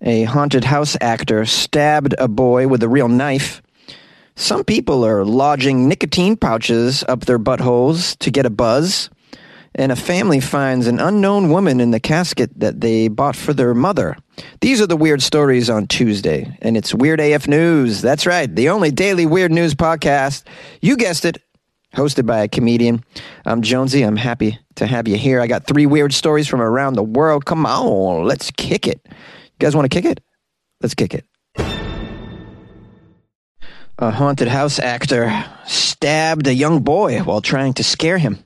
A haunted house actor stabbed a boy with a real knife. Some people are lodging nicotine pouches up their buttholes to get a buzz. And a family finds an unknown woman in the casket that they bought for their mother. These are the weird stories on Tuesday, and it's Weird AF News. That's right, the only daily weird news podcast. You guessed it, hosted by a comedian. I'm Jonesy. I'm happy to have you here. I got three weird stories from around the world. Come on, let's kick it. You guys want to kick it? Let's kick it. A haunted house actor stabbed a young boy while trying to scare him.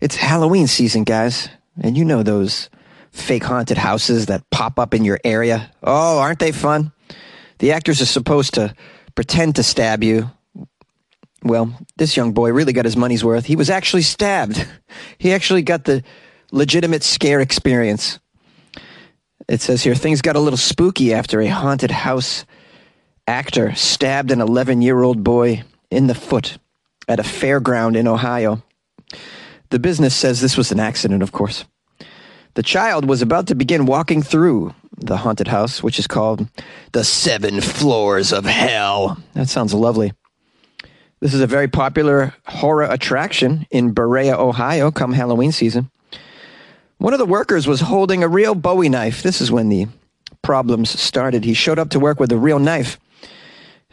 It's Halloween season, guys, and you know those fake haunted houses that pop up in your area. Oh, aren't they fun? The actors are supposed to pretend to stab you. Well, this young boy really got his money's worth. He was actually stabbed. He actually got the legitimate scare experience. It says here things got a little spooky after a haunted house actor stabbed an 11 year old boy in the foot at a fairground in Ohio. The business says this was an accident, of course. The child was about to begin walking through the haunted house, which is called the Seven Floors of Hell. That sounds lovely. This is a very popular horror attraction in Berea, Ohio, come Halloween season. One of the workers was holding a real Bowie knife. This is when the problems started. He showed up to work with a real knife.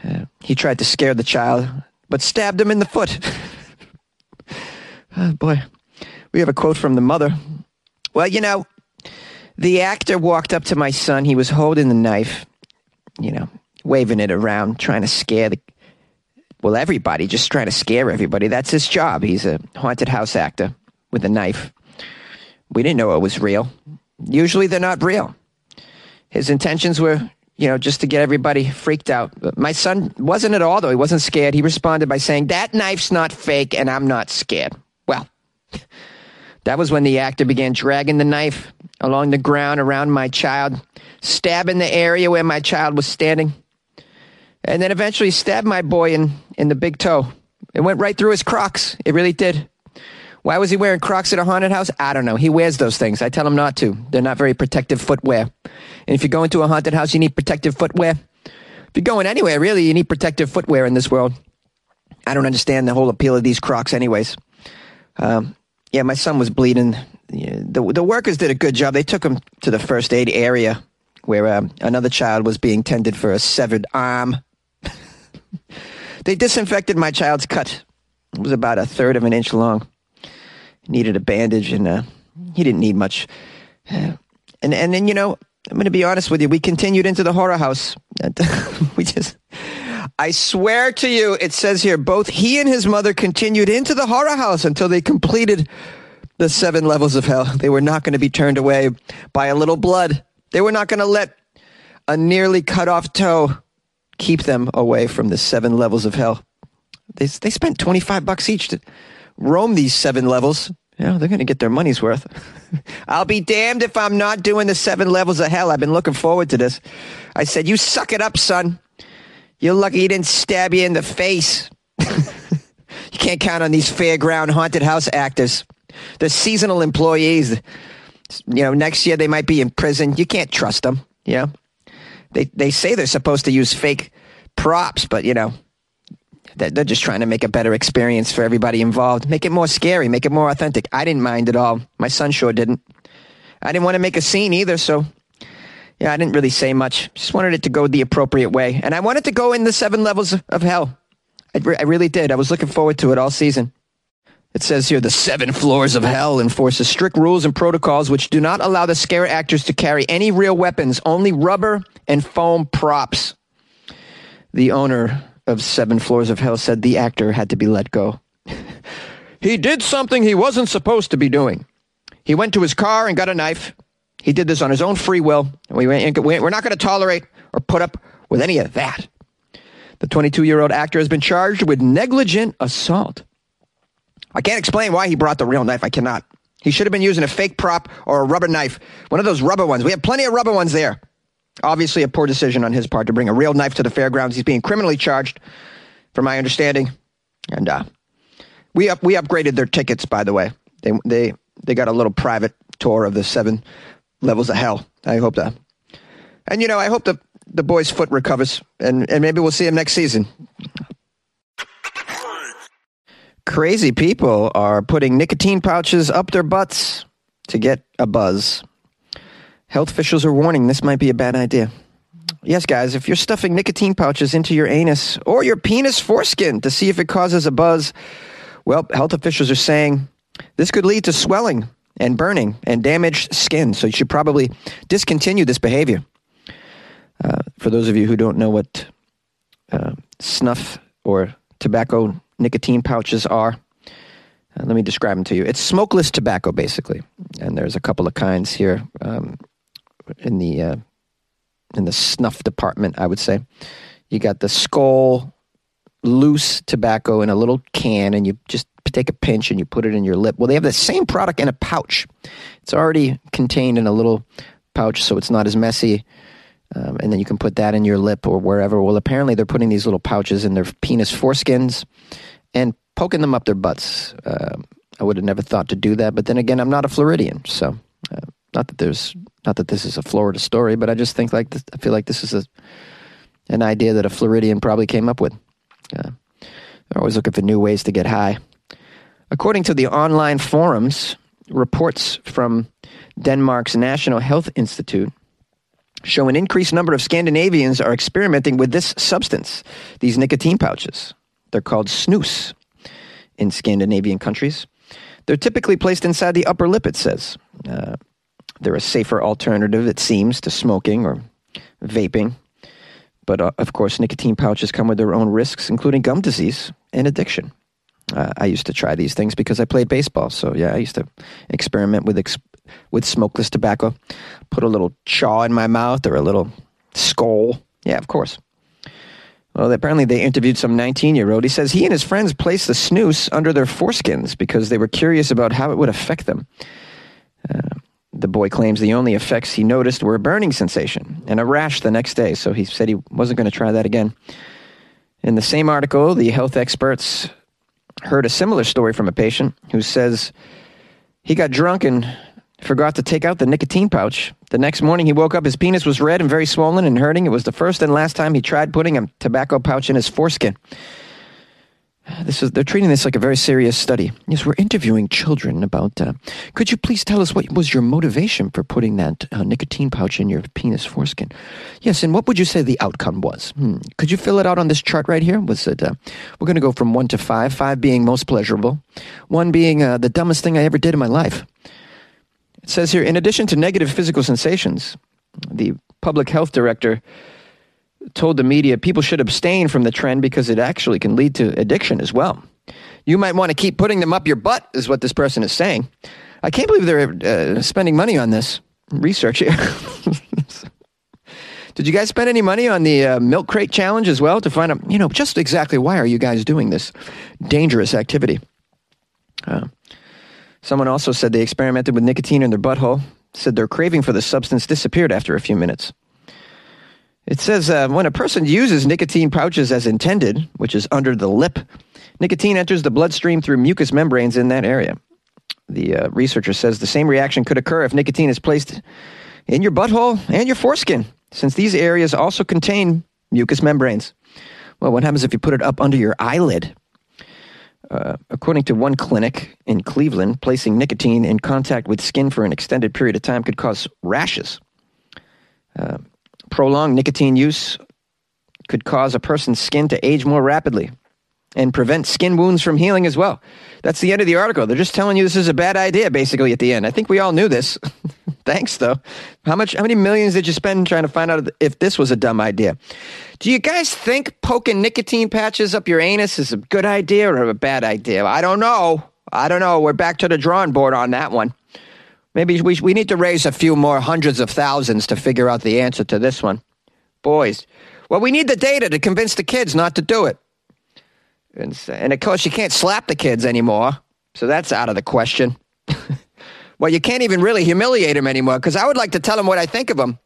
Uh, he tried to scare the child, but stabbed him in the foot. oh, boy. We have a quote from the mother. Well, you know, the actor walked up to my son. He was holding the knife, you know, waving it around, trying to scare the, well, everybody, just trying to scare everybody. That's his job. He's a haunted house actor with a knife. We didn't know it was real. Usually they're not real. His intentions were, you know, just to get everybody freaked out. But my son wasn't at all, though. He wasn't scared. He responded by saying, That knife's not fake, and I'm not scared. Well, that was when the actor began dragging the knife along the ground around my child, stabbing the area where my child was standing, and then eventually stabbed my boy in, in the big toe. It went right through his crocs. It really did. Why was he wearing Crocs at a haunted house? I don't know. He wears those things. I tell him not to. They're not very protective footwear. And if you go into a haunted house, you need protective footwear. If you're going anywhere, really, you need protective footwear in this world. I don't understand the whole appeal of these Crocs, anyways. Um, yeah, my son was bleeding. The, the workers did a good job. They took him to the first aid area where um, another child was being tended for a severed arm. they disinfected my child's cut. It was about a third of an inch long needed a bandage, and uh, he didn't need much. and and then you know, I'm going to be honest with you. We continued into the horror house. we just. I swear to you, it says here, both he and his mother continued into the horror house until they completed the seven levels of hell. They were not going to be turned away by a little blood. They were not going to let a nearly cut off toe keep them away from the seven levels of hell. They, they spent 25 bucks each to roam these seven levels yeah, they're going to get their money's worth. I'll be damned if I'm not doing the seven levels of hell. I've been looking forward to this. I said, You suck it up, son. You're lucky he didn't stab you in the face. you can't count on these fairground haunted house actors. The seasonal employees. You know, next year they might be in prison. You can't trust them. Yeah. They, they say they're supposed to use fake props, but, you know, they're just trying to make a better experience for everybody involved. Make it more scary, make it more authentic. I didn't mind at all. My son sure didn't. I didn't want to make a scene either, so yeah, I didn't really say much. Just wanted it to go the appropriate way. And I wanted to go in the seven levels of hell. I, re- I really did. I was looking forward to it all season. It says here the seven floors of hell enforces strict rules and protocols which do not allow the scare actors to carry any real weapons, only rubber and foam props. The owner of Seven Floors of Hell said the actor had to be let go. he did something he wasn't supposed to be doing. He went to his car and got a knife. He did this on his own free will. We, we're not going to tolerate or put up with any of that. The 22 year old actor has been charged with negligent assault. I can't explain why he brought the real knife. I cannot. He should have been using a fake prop or a rubber knife, one of those rubber ones. We have plenty of rubber ones there. Obviously, a poor decision on his part to bring a real knife to the fairgrounds. He's being criminally charged, from my understanding. And uh, we up, we upgraded their tickets, by the way. They they they got a little private tour of the seven levels of hell. I hope that. And, you know, I hope the, the boy's foot recovers and, and maybe we'll see him next season. Crazy people are putting nicotine pouches up their butts to get a buzz. Health officials are warning this might be a bad idea. Yes, guys, if you're stuffing nicotine pouches into your anus or your penis foreskin to see if it causes a buzz, well, health officials are saying this could lead to swelling and burning and damaged skin. So you should probably discontinue this behavior. Uh, for those of you who don't know what uh, snuff or tobacco nicotine pouches are, uh, let me describe them to you. It's smokeless tobacco, basically, and there's a couple of kinds here um, in the uh, in the snuff department. I would say you got the Skoal, loose tobacco in a little can, and you just take a pinch and you put it in your lip. Well, they have the same product in a pouch. It's already contained in a little pouch, so it's not as messy. Um, and then you can put that in your lip or wherever. Well, apparently they're putting these little pouches in their penis foreskins and poking them up their butts. Uh, I would have never thought to do that, but then again, I'm not a Floridian, so uh, not that there's not that this is a Florida story, but I just think like this, I feel like this is a an idea that a Floridian probably came up with. Uh, they're always looking for new ways to get high. According to the online forums, reports from Denmark's National Health Institute show an increased number of Scandinavians are experimenting with this substance, these nicotine pouches. They're called snus in Scandinavian countries. They're typically placed inside the upper lip, it says. Uh, they're a safer alternative, it seems, to smoking or vaping. But uh, of course, nicotine pouches come with their own risks, including gum disease and addiction. Uh, I used to try these things because I played baseball. So yeah, I used to experiment with with smokeless tobacco. Put a little chaw in my mouth or a little Skoal. Yeah, of course. Well, apparently they interviewed some 19 year old. He says he and his friends placed the snus under their foreskins because they were curious about how it would affect them. Uh, the boy claims the only effects he noticed were a burning sensation and a rash the next day, so he said he wasn't going to try that again. In the same article, the health experts heard a similar story from a patient who says he got drunk and forgot to take out the nicotine pouch. The next morning he woke up, his penis was red and very swollen and hurting. It was the first and last time he tried putting a tobacco pouch in his foreskin. This is they're treating this like a very serious study. Yes, we're interviewing children about. Uh, could you please tell us what was your motivation for putting that uh, nicotine pouch in your penis foreskin? Yes, and what would you say the outcome was? Hmm. Could you fill it out on this chart right here? Was it? Uh, we're going to go from one to five. Five being most pleasurable, one being uh, the dumbest thing I ever did in my life. It says here, in addition to negative physical sensations, the public health director told the media people should abstain from the trend because it actually can lead to addiction as well. You might want to keep putting them up your butt, is what this person is saying. I can't believe they're uh, spending money on this research here. Did you guys spend any money on the uh, milk crate challenge as well to find out, you know, just exactly why are you guys doing this dangerous activity? Uh, someone also said they experimented with nicotine in their butthole, said their craving for the substance disappeared after a few minutes. It says uh, when a person uses nicotine pouches as intended, which is under the lip, nicotine enters the bloodstream through mucous membranes in that area. The uh, researcher says the same reaction could occur if nicotine is placed in your butthole and your foreskin, since these areas also contain mucous membranes. Well, what happens if you put it up under your eyelid? Uh, according to one clinic in Cleveland, placing nicotine in contact with skin for an extended period of time could cause rashes. Uh, Prolonged nicotine use could cause a person's skin to age more rapidly and prevent skin wounds from healing as well. That's the end of the article. They're just telling you this is a bad idea, basically, at the end. I think we all knew this. Thanks, though. How much? How many millions did you spend trying to find out if this was a dumb idea? Do you guys think poking nicotine patches up your anus is a good idea or a bad idea? I don't know. I don't know. We're back to the drawing board on that one. Maybe we, we need to raise a few more hundreds of thousands to figure out the answer to this one. Boys, well, we need the data to convince the kids not to do it. And, and of course, you can't slap the kids anymore, so that's out of the question. well, you can't even really humiliate them anymore because I would like to tell them what I think of them.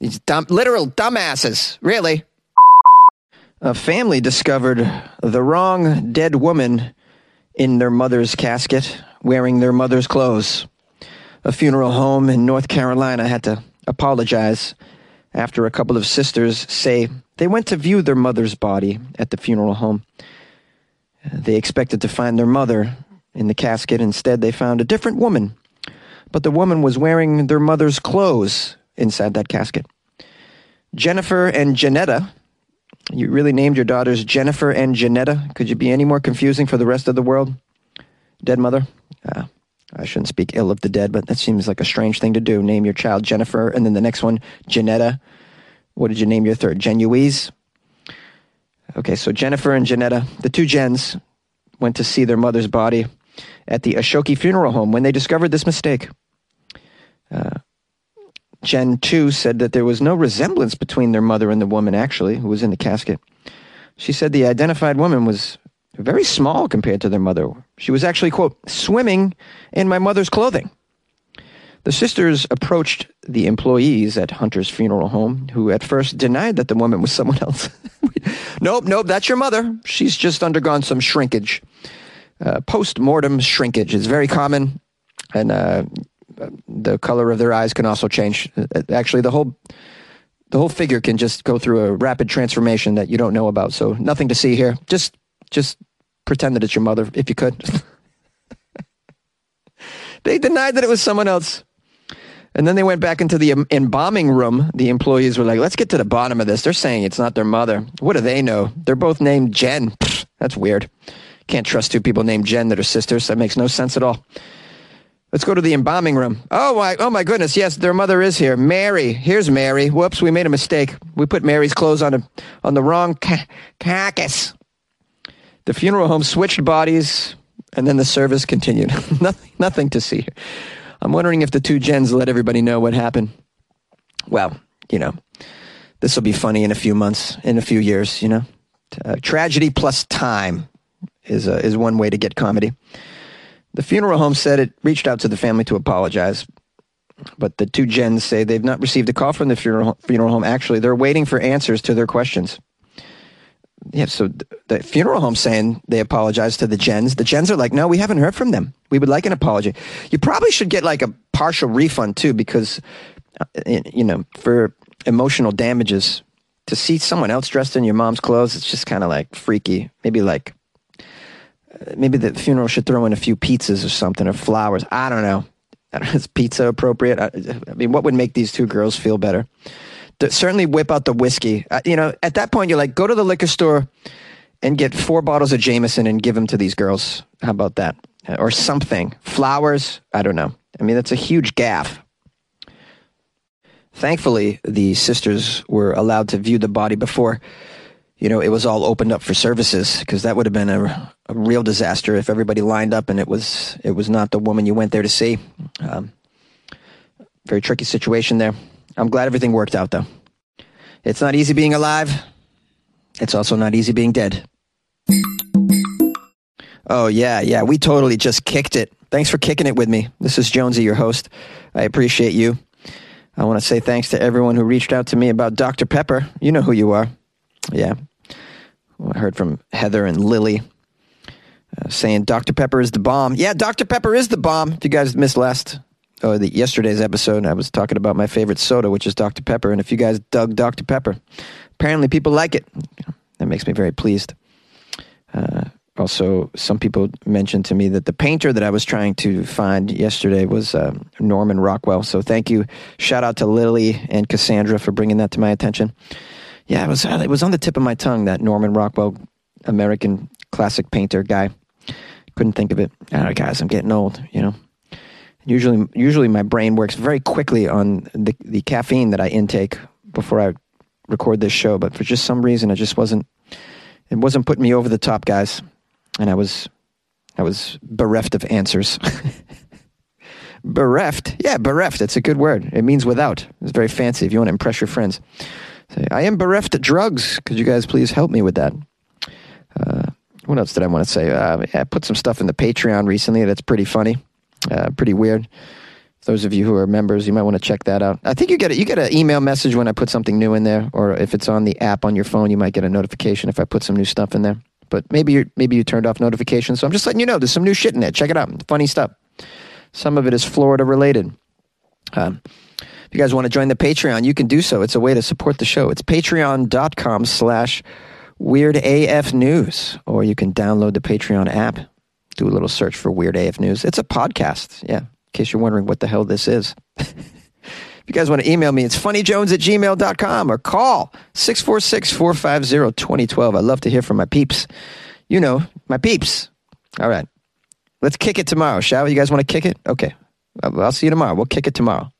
These dumb, literal dumbasses, really. A family discovered the wrong dead woman in their mother's casket wearing their mother's clothes a funeral home in North Carolina had to apologize after a couple of sisters say they went to view their mother's body at the funeral home. They expected to find their mother in the casket. Instead, they found a different woman, but the woman was wearing their mother's clothes inside that casket. Jennifer and Janetta, you really named your daughters Jennifer and Janetta. Could you be any more confusing for the rest of the world? Dead mother? Uh, I shouldn't speak ill of the dead, but that seems like a strange thing to do. Name your child Jennifer, and then the next one, Janetta. What did you name your third? Genuise? Okay, so Jennifer and Janetta, the two Jens, went to see their mother's body at the Ashoki funeral home when they discovered this mistake. Uh, Jen 2 said that there was no resemblance between their mother and the woman, actually, who was in the casket. She said the identified woman was very small compared to their mother. She was actually, quote, swimming in my mother's clothing. The sisters approached the employees at Hunter's funeral home, who at first denied that the woman was someone else. nope, nope, that's your mother. She's just undergone some shrinkage. Uh, Post mortem shrinkage is very common, and uh, the color of their eyes can also change. Uh, actually, the whole the whole figure can just go through a rapid transformation that you don't know about. So nothing to see here. Just just pretend that it's your mother if you could. they denied that it was someone else. And then they went back into the um, embalming room. The employees were like, let's get to the bottom of this. They're saying it's not their mother. What do they know? They're both named Jen. That's weird. Can't trust two people named Jen that are sisters. That makes no sense at all. Let's go to the embalming room. Oh my, oh my goodness. Yes, their mother is here. Mary. Here's Mary. Whoops, we made a mistake. We put Mary's clothes on, a, on the wrong ca- carcass. The funeral home switched bodies, and then the service continued. nothing, nothing to see here. I'm wondering if the two Jens let everybody know what happened. Well, you know, this will be funny in a few months, in a few years. You know, uh, tragedy plus time is uh, is one way to get comedy. The funeral home said it reached out to the family to apologize, but the two Jens say they've not received a call from the funeral, funeral home. Actually, they're waiting for answers to their questions. Yeah, so the funeral home saying they apologize to the Jens. The Jens are like, no, we haven't heard from them. We would like an apology. You probably should get like a partial refund too, because uh, you know, for emotional damages, to see someone else dressed in your mom's clothes, it's just kind of like freaky. Maybe like maybe the funeral should throw in a few pizzas or something or flowers. I don't know. Is pizza appropriate? I, I, mean, what would make these two girls feel better? Certainly whip out the whiskey. Uh, you know, at that point, you're like, go to the liquor store and get four bottles of Jameson and give them to these girls. How about that? Uh, or something. Flowers? I don't know. I mean, that's a huge gaffe. Thankfully, the sisters were allowed to view the body before you know, it was all opened up for services because that would have been a, a, real disaster if everybody lined up and it was it was not the woman you went there to see. Um, very tricky situation there. I'm glad everything worked out though. It's not easy being alive. It's also not easy being dead. Oh yeah, yeah, we totally just kicked it. Thanks for kicking it with me. This is Jonesy, your host. I appreciate you. I want to say thanks to everyone who reached out to me about Dr. Pepper. You know who you are. Yeah. Well, I heard from Heather and Lily uh, saying Dr. Pepper is the bomb. Yeah, Dr. Pepper is the bomb. If you guys missed last or the yesterday's episode, I was talking about my favorite soda, which is Dr. Pepper. And if you guys dug Dr. Pepper, apparently people like it. That makes me very pleased. Uh, also, some people mentioned to me that the painter that I was trying to find yesterday was uh, Norman Rockwell. So thank you. Shout out to Lily and Cassandra for bringing that to my attention. Yeah, it was uh, it was on the tip of my tongue that Norman Rockwell, American classic painter guy. Couldn't think of it. Oh, guys, I'm getting old. You know. Usually, usually my brain works very quickly on the the caffeine that I intake before I record this show. But for just some reason, it just wasn't. It wasn't putting me over the top, guys, and I was, I was bereft of answers. bereft, yeah, bereft. It's a good word. It means without. It's very fancy if you want to impress your friends. Say, I am bereft of drugs. Could you guys please help me with that? Uh, what else did I want to say? Uh, I put some stuff in the Patreon recently that's pretty funny, uh, pretty weird. Those of you who are members, you might want to check that out. I think you get a, you get an email message when I put something new in there, or if it's on the app on your phone, you might get a notification if I put some new stuff in there. But maybe you maybe you turned off notifications, so I'm just letting you know there's some new shit in there. Check it out, funny stuff. Some of it is Florida related. Um, If you guys want to join the Patreon, you can do so. It's a way to support the show. It's patreon.com slash Weird AF News, or you can download the Patreon app. Do a little search for Weird AF News. It's a podcast, yeah, in case you're wondering what the hell this is. if you guys want to email me, it's funnyjones at gmail.com or call 646 450 2012. I love to hear from my peeps. You know, my peeps. All right. Let's kick it tomorrow, shall we? You guys want to kick it? Okay. I'll see you tomorrow. We'll kick it tomorrow.